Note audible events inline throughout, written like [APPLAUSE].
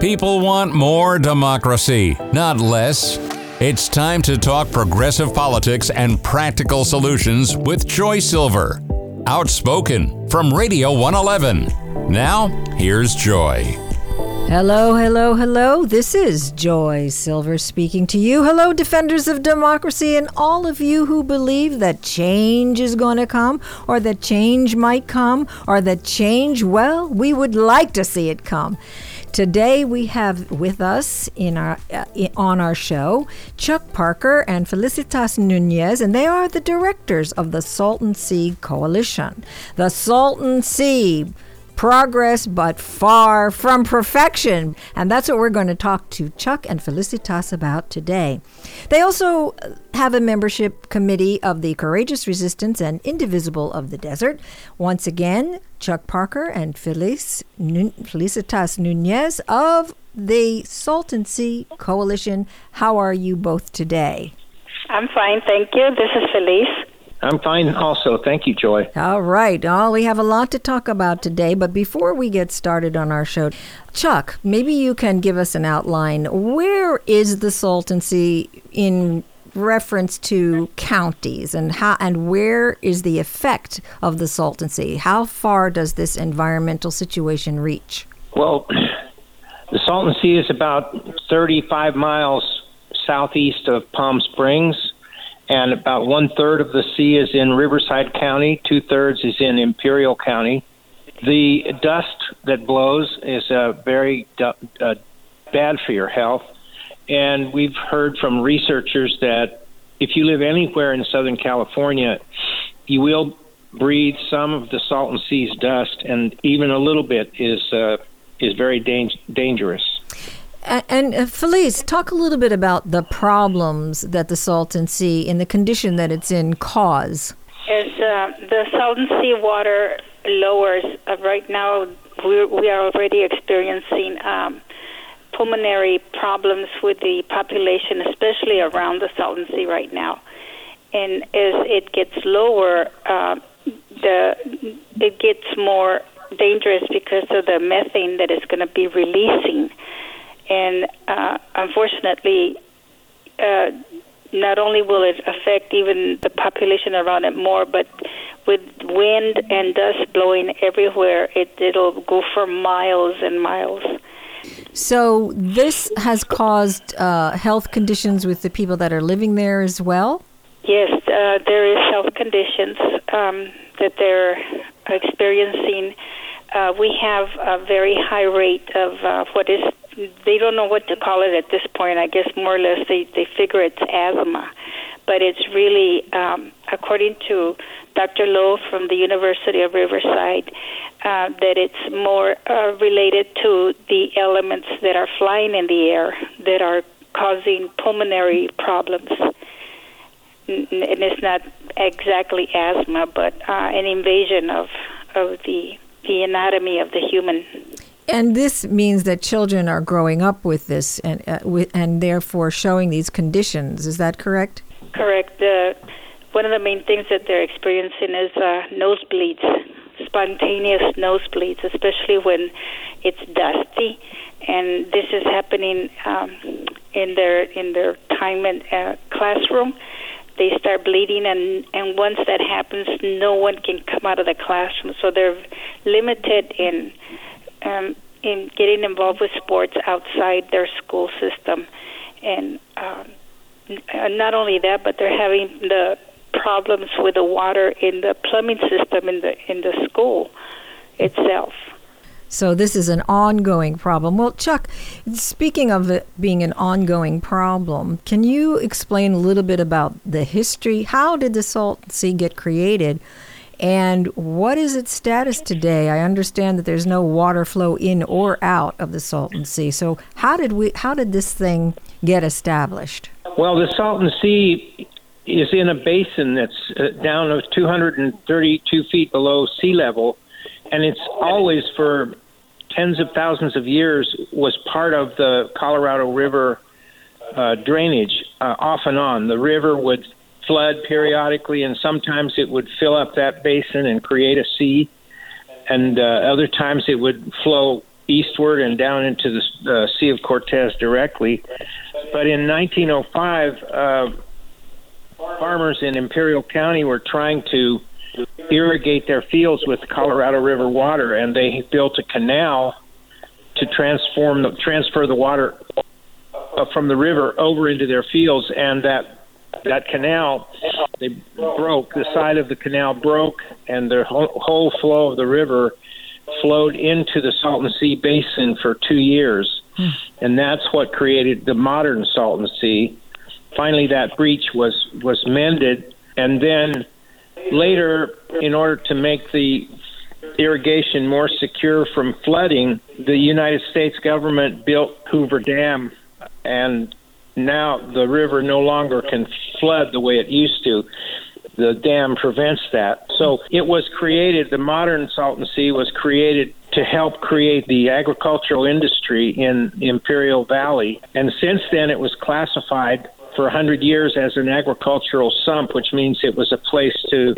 People want more democracy, not less. It's time to talk progressive politics and practical solutions with Joy Silver. Outspoken from Radio 111. Now, here's Joy. Hello, hello, hello. This is Joy Silver speaking to you. Hello, defenders of democracy, and all of you who believe that change is going to come, or that change might come, or that change, well, we would like to see it come. Today we have with us in our uh, on our show Chuck Parker and Felicitas Nunez, and they are the directors of the Salton Sea Coalition. The Salton Sea progress, but far from perfection. And that's what we're going to talk to Chuck and Felicitas about today. They also have a membership committee of the Courageous Resistance and Indivisible of the Desert. Once again, Chuck Parker and Feliz, Felicitas Nunez of the Salton Sea Coalition. How are you both today? I'm fine, thank you. This is Feliz. I'm fine also. Thank you, Joy. All right. Oh, we have a lot to talk about today, but before we get started on our show, Chuck, maybe you can give us an outline. Where is the Salton Sea in reference to counties and how and where is the effect of the Salton Sea? How far does this environmental situation reach? Well, [CLEARS THROAT] the Salton Sea is about 35 miles southeast of Palm Springs and about one third of the sea is in Riverside County, two thirds is in Imperial County. The dust that blows is uh, very uh, bad for your health, and we've heard from researchers that if you live anywhere in Southern California, you will breathe some of the Salton Sea's dust, and even a little bit is uh, is very dang- dangerous. And uh, Feliz, talk a little bit about the problems that the Salton Sea, in the condition that it's in, cause. As uh, the Salton Sea water lowers, uh, right now we're, we are already experiencing um, pulmonary problems with the population, especially around the Salton Sea right now. And as it gets lower, uh, the it gets more dangerous because of the methane that is going to be releasing and uh, unfortunately, uh, not only will it affect even the population around it more, but with wind and dust blowing everywhere, it, it'll go for miles and miles. So this has caused uh, health conditions with the people that are living there as well. Yes, uh, there is health conditions um, that they're experiencing. Uh, we have a very high rate of uh, what is they don't know what to call it at this point. I guess more or less they they figure it's asthma, but it's really um, according to Dr. Lowe from the University of Riverside uh, that it's more uh, related to the elements that are flying in the air that are causing pulmonary problems. And it's not exactly asthma, but uh, an invasion of of the the anatomy of the human and this means that children are growing up with this and uh, with, and therefore showing these conditions. Is that correct? Correct. Uh, one of the main things that they're experiencing is uh, nosebleeds, spontaneous nosebleeds, especially when it's dusty. And this is happening um, in their in their time in uh, classroom. They start bleeding, and and once that happens, no one can come out of the classroom. So they're limited in um, in getting involved with sports outside their school system, and um, not only that, but they're having the problems with the water in the plumbing system in the in the school itself. So this is an ongoing problem. Well, Chuck, speaking of it being an ongoing problem, can you explain a little bit about the history? How did the Salt Sea get created? And what is its status today? I understand that there's no water flow in or out of the Salton Sea. So how did we how did this thing get established? Well, the Salton Sea is in a basin that's uh, down of 232 feet below sea level, and it's always for tens of thousands of years was part of the Colorado River uh, drainage uh, off and on. The river would flood periodically, and sometimes it would fill up that basin and create a sea, and uh, other times it would flow eastward and down into the uh, Sea of Cortez directly. But in 1905, uh, farmers in Imperial County were trying to irrigate their fields with Colorado River water, and they built a canal to transform the transfer the water uh, from the river over into their fields, and that that canal they broke. The side of the canal broke, and the whole, whole flow of the river flowed into the Salton Sea basin for two years, hmm. and that's what created the modern Salton Sea. Finally, that breach was was mended, and then later, in order to make the irrigation more secure from flooding, the United States government built Hoover Dam, and now the river no longer can flood the way it used to. The dam prevents that. So it was created, the modern Salton Sea was created to help create the agricultural industry in Imperial Valley. And since then, it was classified for 100 years as an agricultural sump, which means it was a place to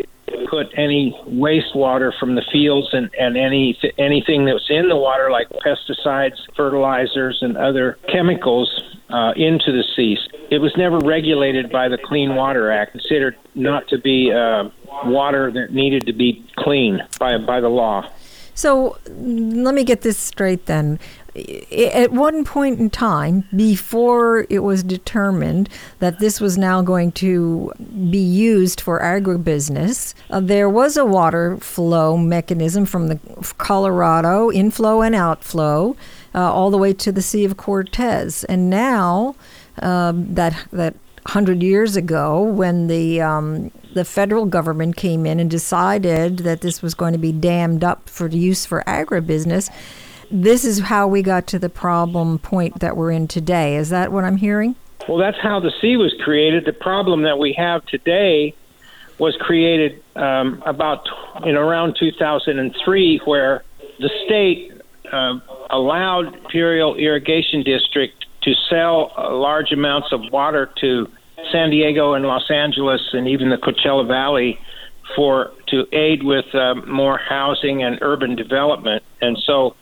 put any wastewater from the fields and, and any anything that was in the water, like pesticides, fertilizers, and other chemicals, uh, into the sea. It was never regulated by the Clean Water Act, considered not to be uh, water that needed to be clean by by the law. So let me get this straight then at one point in time, before it was determined that this was now going to be used for agribusiness, uh, there was a water flow mechanism from the Colorado inflow and outflow uh, all the way to the Sea of Cortez, and now um, that that hundred years ago, when the um, the federal government came in and decided that this was going to be dammed up for use for agribusiness this is how we got to the problem point that we're in today. Is that what I'm hearing? Well, that's how the sea was created. The problem that we have today was created um, about in around 2003, where the state uh, allowed Imperial Irrigation District to sell uh, large amounts of water to San Diego and Los Angeles and even the Coachella Valley for to aid with uh, more housing and urban development. And so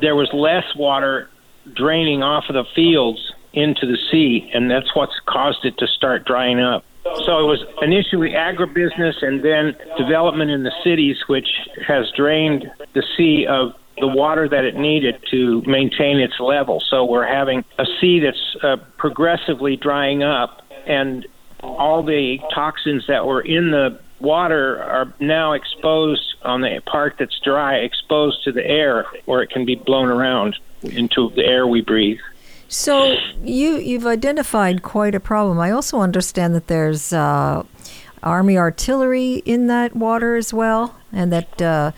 there was less water draining off of the fields into the sea, and that's what's caused it to start drying up. So it was initially agribusiness and then development in the cities, which has drained the sea of the water that it needed to maintain its level. So we're having a sea that's uh, progressively drying up, and all the toxins that were in the water are now exposed on the part that's dry, exposed to the air, where it can be blown around into the air we breathe. So you you've identified quite a problem. I also understand that there's uh, army artillery in that water as well, and that. Uh,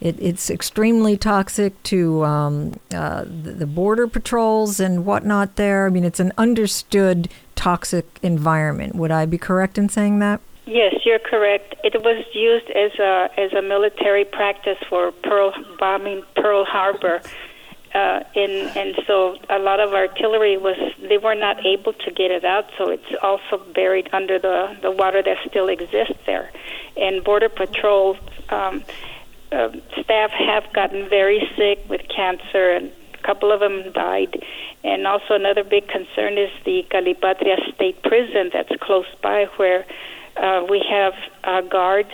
it, it's extremely toxic to um, uh, the border patrols and whatnot there. I mean, it's an understood toxic environment. Would I be correct in saying that? Yes, you're correct. It was used as a as a military practice for Pearl bombing Pearl Harbor, uh, and and so a lot of artillery was they were not able to get it out, so it's also buried under the the water that still exists there, and border patrol um, uh, staff have gotten very sick with cancer and. A couple of them died, and also another big concern is the Calipatria State Prison that's close by, where uh, we have uh, guards,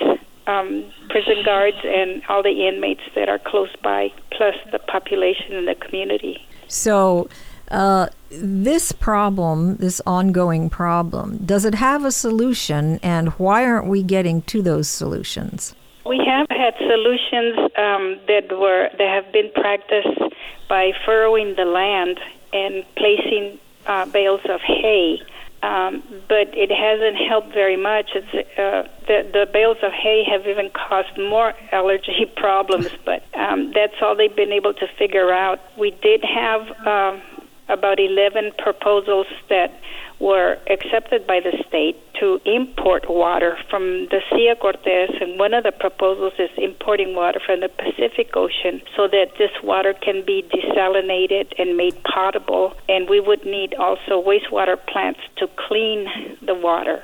um, prison guards, and all the inmates that are close by, plus the population in the community. So, uh, this problem, this ongoing problem, does it have a solution, and why aren't we getting to those solutions? We have had solutions um, that were that have been practiced by furrowing the land and placing uh, bales of hay um, but it hasn't helped very much. It's uh, the the bales of hay have even caused more allergy [LAUGHS] problems. But um, that's all they've been able to figure out. We did have um, about 11 proposals that were accepted by the state to import water from the Sea of Cortez, and one of the proposals is importing water from the Pacific Ocean so that this water can be desalinated and made potable, and we would need also wastewater plants to clean the water.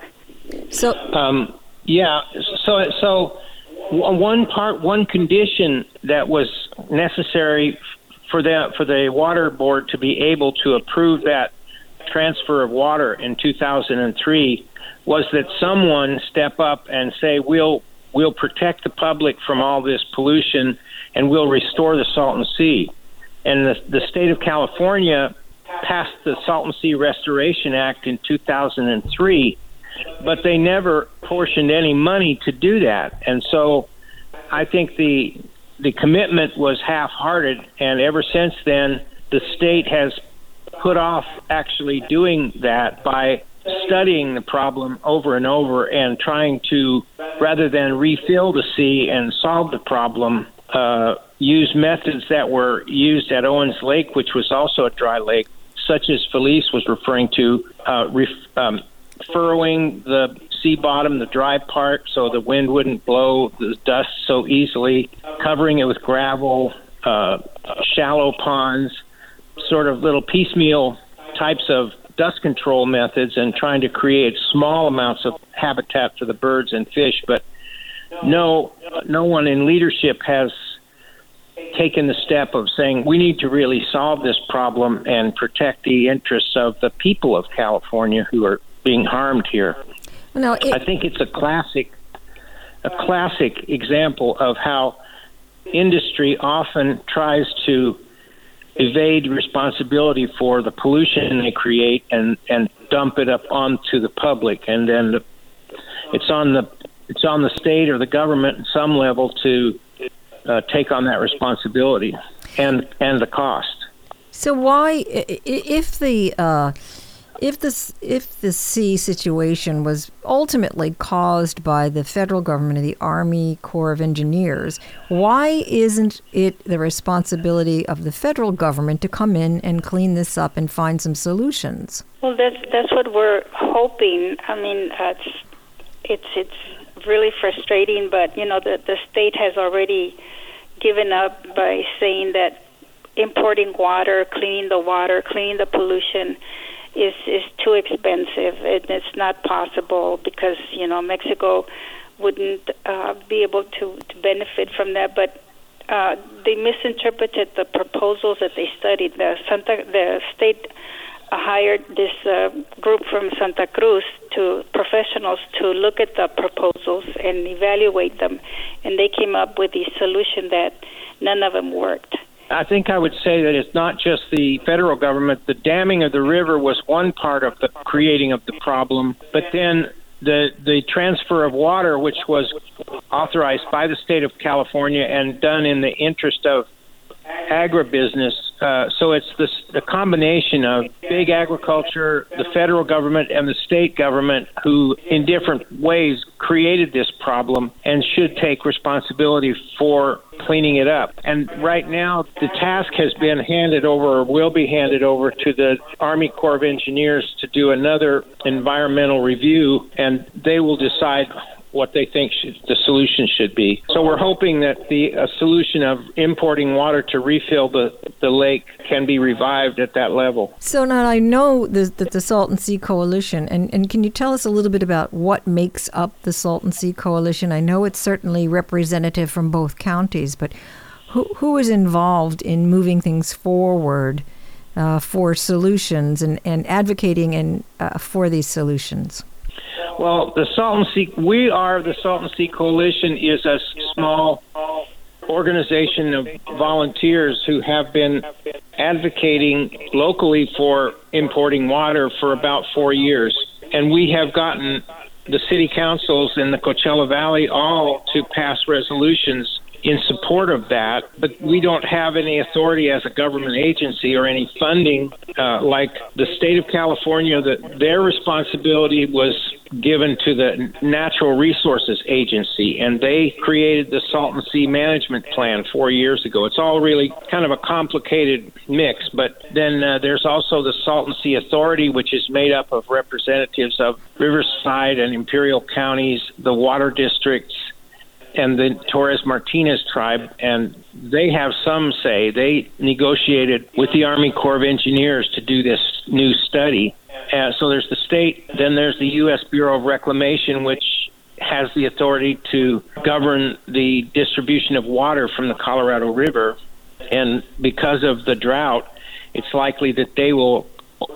So, um, yeah, so so one part, one condition that was necessary for the for the water board to be able to approve that transfer of water in 2003 was that someone step up and say we'll we'll protect the public from all this pollution and we'll restore the Salton Sea. And the, the state of California passed the Salton Sea Restoration Act in 2003, but they never portioned any money to do that. And so I think the the commitment was half-hearted, and ever since then, the state has put off actually doing that by studying the problem over and over and trying to, rather than refill the sea and solve the problem, uh, use methods that were used at Owens Lake, which was also a dry lake, such as Feliz was referring to, uh, ref- um, furrowing the sea bottom, the dry part, so the wind wouldn't blow the dust so easily, covering it with gravel, uh, shallow ponds, sort of little piecemeal types of dust control methods, and trying to create small amounts of habitat for the birds and fish. But no, no one in leadership has taken the step of saying we need to really solve this problem and protect the interests of the people of California who are being harmed here. Now, it, I think it's a classic, a classic example of how industry often tries to evade responsibility for the pollution they create and and dump it up onto the public, and then the, it's on the it's on the state or the government at some level to uh, take on that responsibility and and the cost. So why, if the uh, if this if the sea situation was ultimately caused by the federal government and the Army Corps of Engineers, why isn't it the responsibility of the federal government to come in and clean this up and find some solutions? Well, that's that's what we're hoping. I mean, it's it's it's really frustrating, but you know, the the state has already given up by saying that importing water, cleaning the water, cleaning the pollution is is too expensive. It, it's not possible because you know Mexico wouldn't uh, be able to, to benefit from that. But uh, they misinterpreted the proposals that they studied. The Santa the state hired this uh, group from Santa Cruz to professionals to look at the proposals and evaluate them, and they came up with the solution that none of them worked. I think I would say that it's not just the federal government. The damming of the river was one part of the creating of the problem, but then the the transfer of water, which was authorized by the state of California and done in the interest of agribusiness. Uh, so it's this the combination of big agriculture, the federal government, and the state government who, in different ways, created this problem and should take responsibility for cleaning it up. And right now, the task has been handed over, or will be handed over, to the Army Corps of Engineers to do another environmental review, and they will decide what they think should, the solution should be. So we're hoping that the solution of importing water to refill the, the lake can be revived at that level. So now I know that the Salton Sea Coalition, and, and can you tell us a little bit about what makes up the Salton Sea Coalition? I know it's certainly representative from both counties, but who, who is involved in moving things forward uh, for solutions and, and advocating and, uh, for these solutions? Well, the Salton Sea, we are the Salton Sea Coalition is a small organization of volunteers who have been advocating locally for importing water for about four years. And we have gotten the city councils in the Coachella Valley all to pass resolutions in support of that, but we don't have any authority as a government agency or any funding uh, like the state of California. That their responsibility was given to the Natural Resources Agency, and they created the Salton Sea Management Plan four years ago. It's all really kind of a complicated mix, but then uh, there's also the Salton Sea Authority, which is made up of representatives of Riverside and Imperial counties, the water districts, and the Torres Martinez tribe, and they have some say. They negotiated with the Army Corps of Engineers to do this new study. Uh, so there's the state, then there's the U.S. Bureau of Reclamation, which has the authority to govern the distribution of water from the Colorado River. and because of the drought, it's likely that they will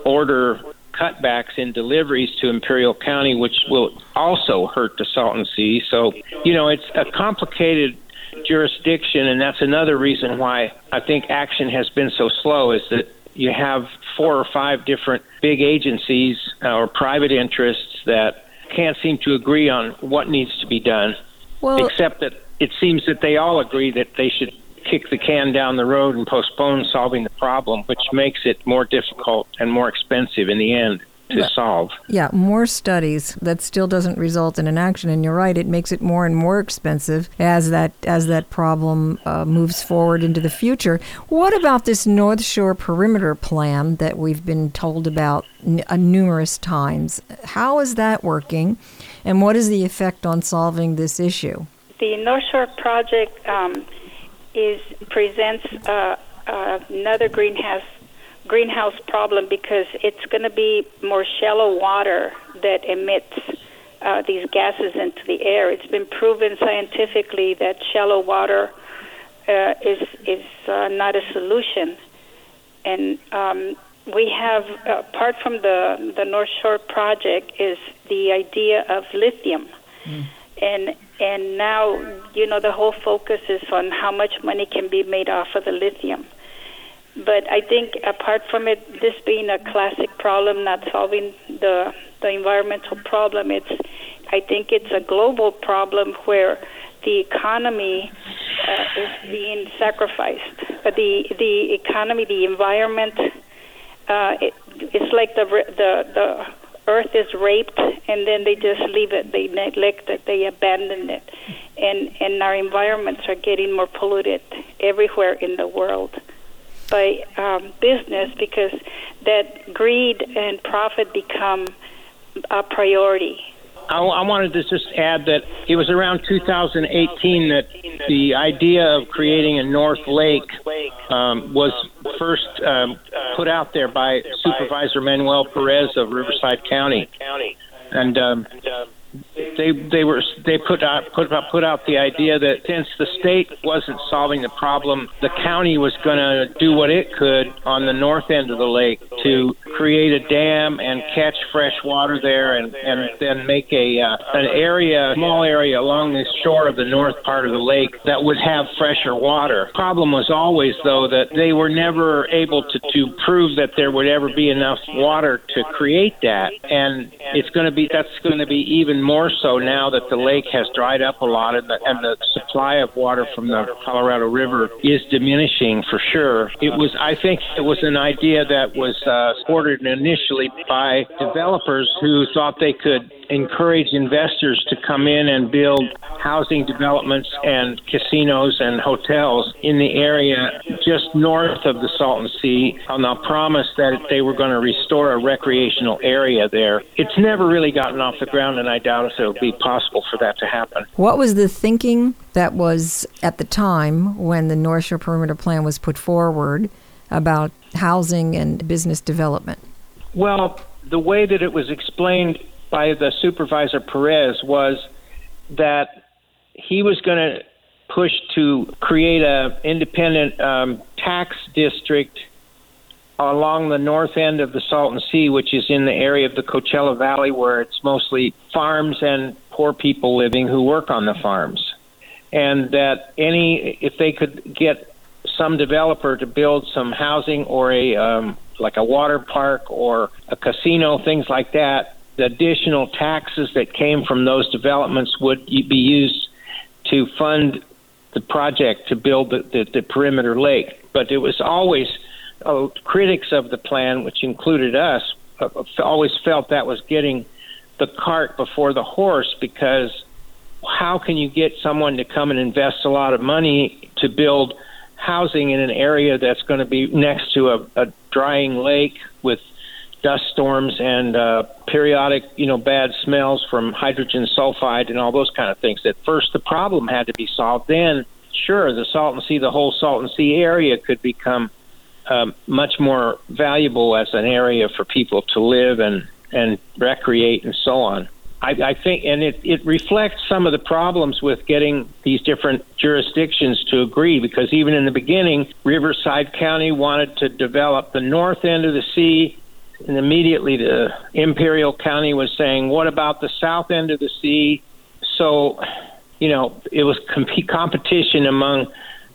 order cutbacks in deliveries to Imperial County, which will also hurt the Salton Sea. So, you know, it's a complicated jurisdiction, and that's another reason why I think action has been so slow. Is that you have four or five different big agencies uh, or private interests that can't seem to agree on what needs to be done, Well, except that it seems that they all agree that they should kick the can down the road and postpone solving the problem, which makes it more difficult and more expensive in the end to solve. Yeah, more studies that still doesn't result in an action, and you're right. It makes it more and more expensive as that as that problem uh, moves forward into the future. What about this North Shore perimeter plan that we've been told about n- uh, numerous times? How is that working, and what is the effect on solving this issue? The North Shore project um, is presents uh, uh, another greenhouse greenhouse problem because it's going to be more shallow water that emits uh, these gases into the air. It's been proven scientifically that shallow water uh, is is uh, not a solution, and um, we have apart from the the North Shore project is the idea of lithium, and and now you know the whole focus is on how much money can be made off of the lithium. But I think apart from it, this being a classic problem, not solving the the environmental problem, it's I think it's a global problem where the economy uh, is being sacrificed. But the the economy, the environment, uh, it, it's like the the the earth is raped and then they just leave it. They neglect it. They abandon it. And and our environments are getting more polluted everywhere in the world by um, business because that greed and profit become a priority I, I wanted to just add that it was around 2018 that the idea of creating a North Lake um, was first um, put out there by Supervisor Manuel Perez of Riverside County, and um, they they were they put out put out put out the idea that since the state wasn't solving the problem, the county was going to do what it could on the north end of the lake to create a dam and catch fresh water there, and and then make a uh, an area, small area along the shore of the north part of the lake that would have fresher water. Problem was always though that they were never able to to prove that there would ever be enough water to create that, and it's going to be that's going to be even more so now that the lake has dried up a lot and the, and the supply of water from the Colorado River is diminishing for sure. It was, I think, it was an idea that was uh, supported initially by developers who thought they could encourage investors to come in and build housing developments and casinos and hotels in the area just north of the Salton Sea on the promise that they were going to restore a recreational area there. It's never really gotten off the ground, and I doubt if it'll be possible for that to happen. What was the thinking that was at the time when the North Shore Perimeter Plan was put forward about housing and business development? Well, the way that it was explained by the supervisor Perez was that he was going to push to create a independent um, tax district along the north end of the Salton Sea, which is in the area of the Coachella Valley, where it's mostly farms and poor people living who work on the farms, and that any if they could get some developer to build some housing or a um, like a water park or a casino, things like that, the additional taxes that came from those developments would be used to fund the project to build the, the, the perimeter lake. But it was always uh, critics of the plan, which included us, uh, always felt that was getting the cart before the horse because how can you get someone to come and invest a lot of money to build housing in an area that's going to be next to a, a drying lake with dust storms and uh, periodic, you know, bad smells from hydrogen sulfide and all those kind of things. At first, the problem had to be solved. Then, sure, the Salton Sea, the whole Salton Sea area could become um, much more valuable as an area for people to live and and recreate and so on. I, I think, and it, it reflects some of the problems with getting these different jurisdictions to agree because even in the beginning, Riverside County wanted to develop the north end of the sea, and immediately the Imperial County was saying, What about the south end of the sea? So, you know, it was comp- competition among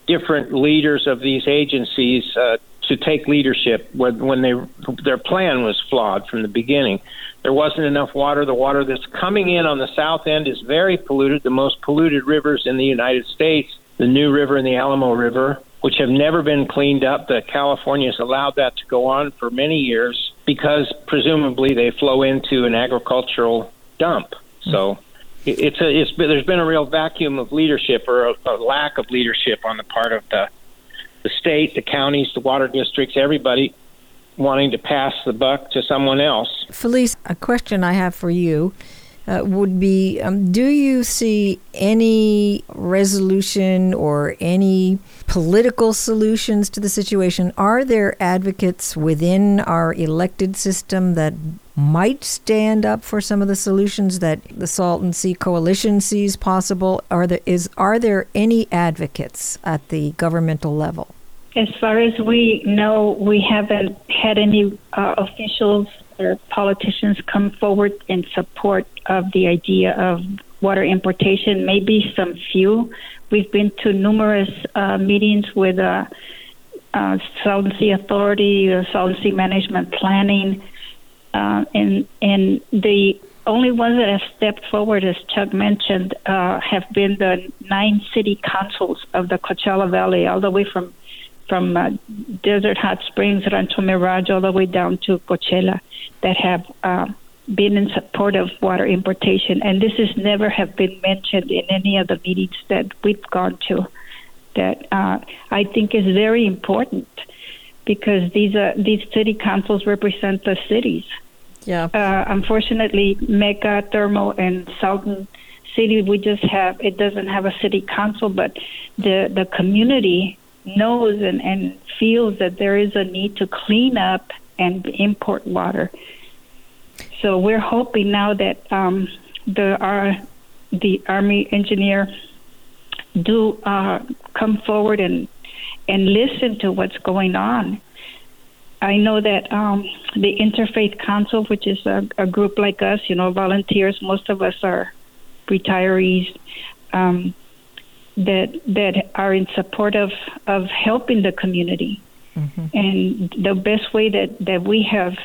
different leaders of these agencies uh, to take leadership when, when they their plan was flawed from the beginning. There wasn't enough water. The water that's coming in on the south end is very polluted, the most polluted rivers in the United States, the New River and the Alamo River, which have never been cleaned up. The California has allowed that to go on for many years because presumably they flow into an agricultural dump. Hmm. So it's a it's there's been a real vacuum of leadership or a, a lack of leadership on the part of the the state, the counties, the water districts, everybody wanting to pass the buck to someone else. Feliz, a question I have for you uh, would be um, Do you see any resolution or any political solutions to the situation? Are there advocates within our elected system that might stand up for some of the solutions that the Salton Sea Coalition sees possible? Are there, is, are there any advocates at the governmental level? As far as we know, we haven't had any uh, officials or politicians come forward in support of the idea of water importation. Maybe some few. We've been to numerous uh, meetings with uh, uh, Sea Authority, uh, Sea Management Planning, uh, and and the only ones that have stepped forward, as Chuck mentioned, uh, have been the nine city councils of the Coachella Valley, all the way from from uh, Desert Hot Springs, Rancho Mirage, all the way down to Coachella, that have uh, been in support of water importation. And this has never have been mentioned in any of the meetings that we've gone to. That uh, I think is very important because these uh, these city councils represent the cities. Yeah. Uh, unfortunately, Mecca, Thermal, and Salton City, we just have it doesn't have a city council, but the the community knows and, and feels that there is a need to clean up and import water. So we're hoping now that um, the our, the Army engineer do uh, come forward and and listen to what's going on. I know that um, the Interfaith Council, which is a, a, group like us, you know, volunteers. Most of us are retirees. Um, that that are in support of of helping the community. Mm-hmm. And the best way that that we have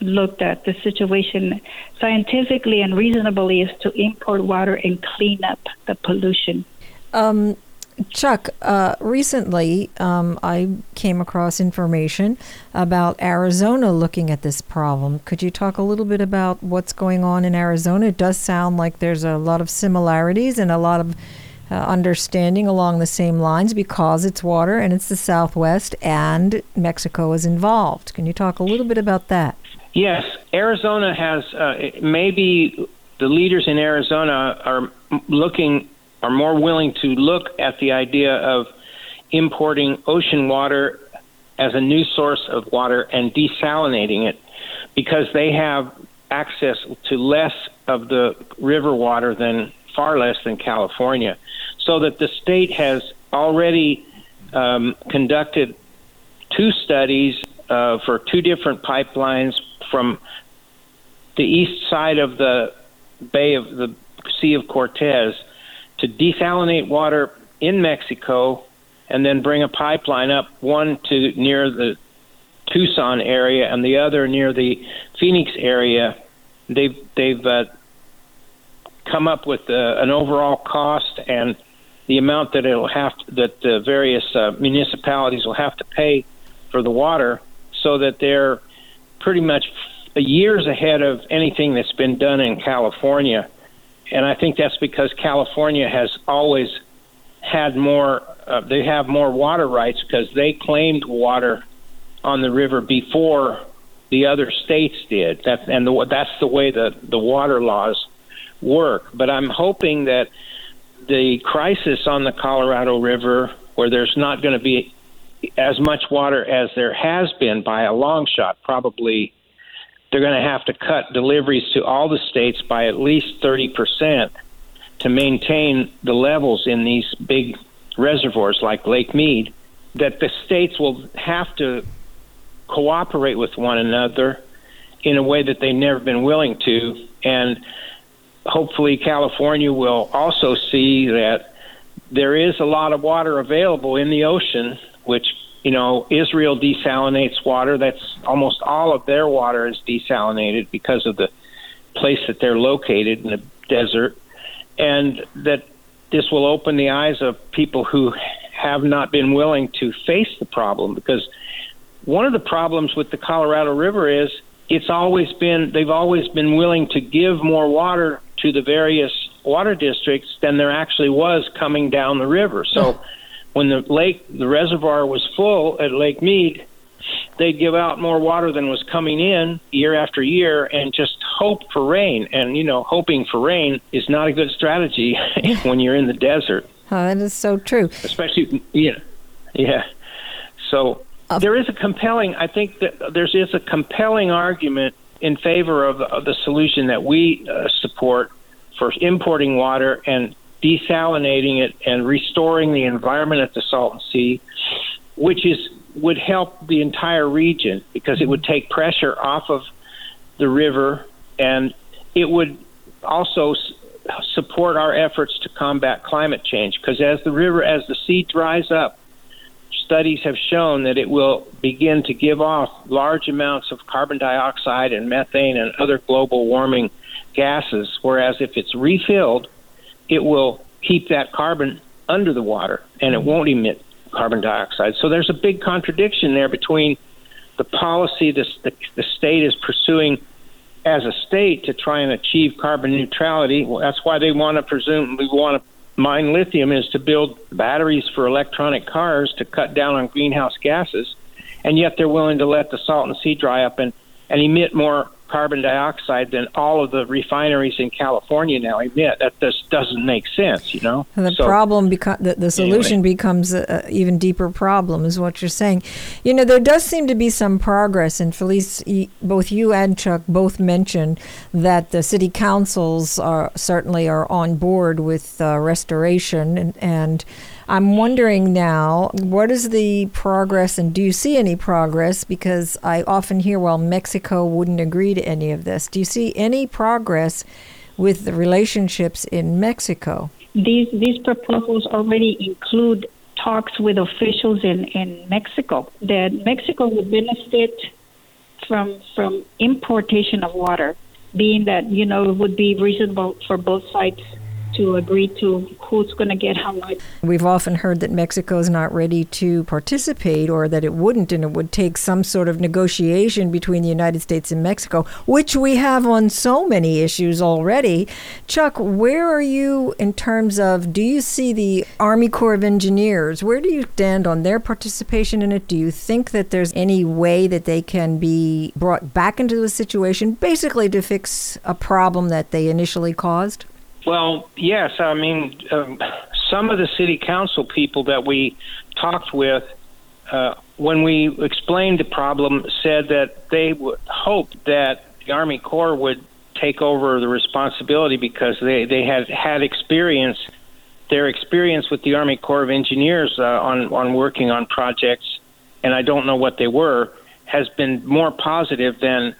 looked at the situation scientifically and reasonably is to import water and clean up the pollution. Um, Chuck, uh, recently um, I came across information about Arizona looking at this problem. Could you talk a little bit about what's going on in Arizona? It does sound like there's a lot of similarities and a lot of uh, understanding along the same lines because it's water and it's the Southwest and Mexico is involved. Can you talk a little bit about that? Yes, Arizona has uh, maybe the leaders in Arizona are looking are more willing to look at the idea of importing ocean water as a new source of water and desalinating it because they have access to less of the river water than far less than California so that the state has already um, conducted two studies uh, for two different pipelines from the east side of the Bay of the Sea of Cortez to desalinate water in Mexico and then bring a pipeline up, one to near the Tucson area and the other near the Phoenix area. They've they've uh, come up with uh, an overall cost and the amount that it'll have to, that the various uh, municipalities will have to pay for the water, so that they're pretty much years ahead of anything that's been done in California. And I think that's because California has always had more. Uh, they have more water rights because they claimed water on the river before the other states did. That and the, that's the way the the water laws work. But I'm hoping that the crisis on the Colorado River, where there's not going to be as much water as there has been by a long shot, probably they're going to have to cut deliveries to all the states by at least 30% to maintain the levels in these big reservoirs like Lake Mead, that the states will have to cooperate with one another in a way that they've never been willing to. And hopefully, California will also see that there is a lot of water available in the ocean, which you know, Israel desalinates water. That's almost all of their water is desalinated because of the place that they're located in the desert, and that this will open the eyes of people who have not been willing to face the problem because one of the problems with the Colorado River is it's always been they've always been willing to give more water to the various water districts than there actually was coming down the river. So when the lake the reservoir was full at Lake Mead, they'd give out more water than was coming in year after year and just hope for rain. And you know, hoping for rain is not a good strategy [LAUGHS] when you're in the desert. Oh, that is so true. Especially yeah. Yeah. So there is a compelling. I think that there is a compelling argument in favor of, of the solution that we uh, support for importing water and desalinating it and restoring the environment at the Salton Sea, which is would help the entire region because it would take pressure off of the river and it would also s- support our efforts to combat climate change because as the river as the sea dries up studies have shown that it will begin to give off large amounts of carbon dioxide and methane and other global warming gases, whereas if it's refilled, it will keep that carbon under the water and it won't emit carbon dioxide. So there's a big contradiction there between the policy this, the, the state is pursuing as a state to try and achieve carbon neutrality. Well, that's why they want to presume we want to mine lithium is to build batteries for electronic cars to cut down on greenhouse gases, and yet they're willing to let the Salton Sea dry up and, and emit more carbon dioxide than all of the refineries in California now emit. That just doesn't make sense, you know. And the So- problem becomes the, the solution Anyway. becomes a, a even deeper problem, is what you're saying. You know, there does seem to be some progress, and Feliz, both you and Chuck both mentioned that the city councils are certainly are on board with uh, restoration, and, and I'm wondering now, what is the progress, and do you see any progress? Because I often hear, well, Mexico wouldn't agree to any of this. Do you see any progress with the relationships in Mexico? These these proposals already include talks with officials in, in Mexico that Mexico would benefit from from importation of water, being that you know it would be reasonable for both sides to agree to who's going to get how much. We've often heard that Mexico is not ready to participate or that it wouldn't, and it would take some sort of negotiation between the United States and Mexico, which we have on so many issues already. Chuck, where are you in terms of do you see the Army Corps of Engineers? Where do you stand on their participation in it? Do you think that there's any way that they can be brought back into the situation, basically to fix a problem that they initially caused? Well, yes. I mean, um, some of the city council people that we talked with, uh, when we explained the problem, said that they would hope that the Army Corps would take over the responsibility because they, they had had experience. Their experience with the Army Corps of Engineers uh, on on working on projects, and I don't know what they were, has been more positive than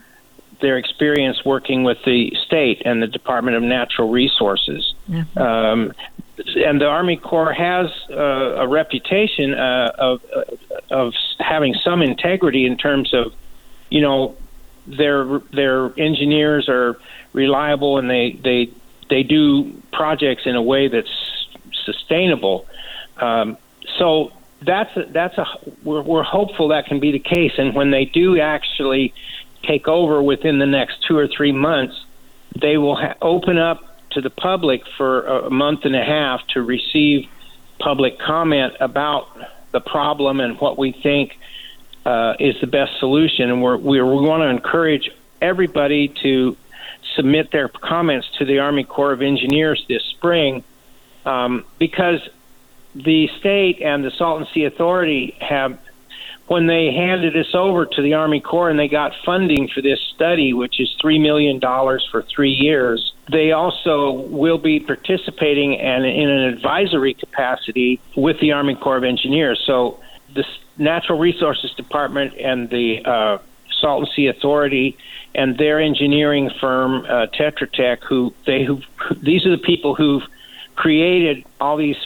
their experience working with the state and the Department of Natural Resources. Um, and the Army Corps has uh, a reputation uh, of uh, of having some integrity in terms of, you know, their their engineers are reliable and they they they do projects in a way that's sustainable. Um, so that's a, that's a we're, we're hopeful that can be the case. And when they do actually take over within the next two or three months, they will ha- open up to the public for a month and a half to receive public comment about the problem and what we think uh, is the best solution. And we're, we're, we want to encourage everybody to submit their comments to the Army Corps of Engineers this spring um, because the state and the Salton Sea Authority have when they handed this over to the Army Corps and they got funding for this study, which is $3 million for three years, they also will be participating and in an advisory capacity with the Army Corps of Engineers. So the Natural Resources Department and the uh, and Sea Authority and their engineering firm uh, Tetra Tech, who they who [LAUGHS] these are the people who've created all these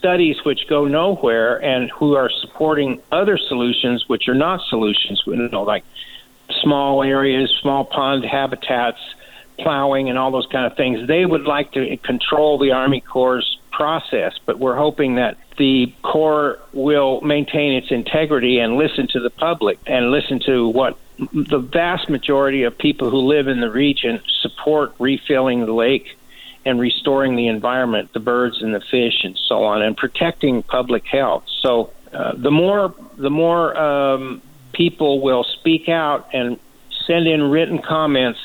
studies which go nowhere and who are supporting other solutions which are not solutions. You know, like small areas, small pond habitats, plowing, and all those kind of things. They would like to control the Army Corps' process, but we're hoping that the Corps will maintain its integrity and listen to the public and listen to what the vast majority of people who live in the region support refilling the lake and restoring the environment, the birds and the fish and so on, and protecting public health. So uh, the more the more um, people will speak out and send in written comments,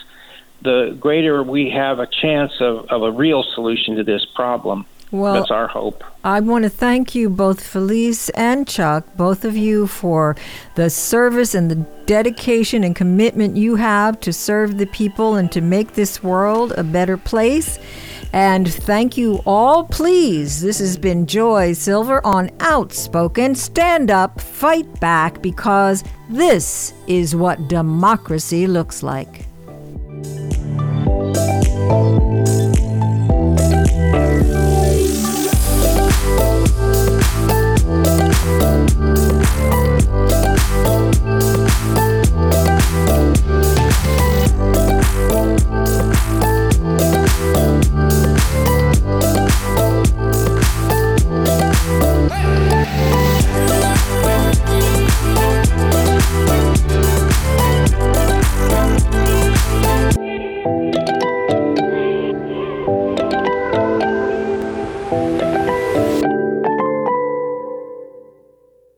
the greater we have a chance of, of a real solution to this problem. Well, that's our hope. I want to thank you, both Feliz and Chuck, both of you, for the service and the dedication and commitment you have to serve the people and to make this world a better place. And thank you all, please. This has been Joy Silver on Outspoken. Stand up, fight back, because this is what democracy looks like.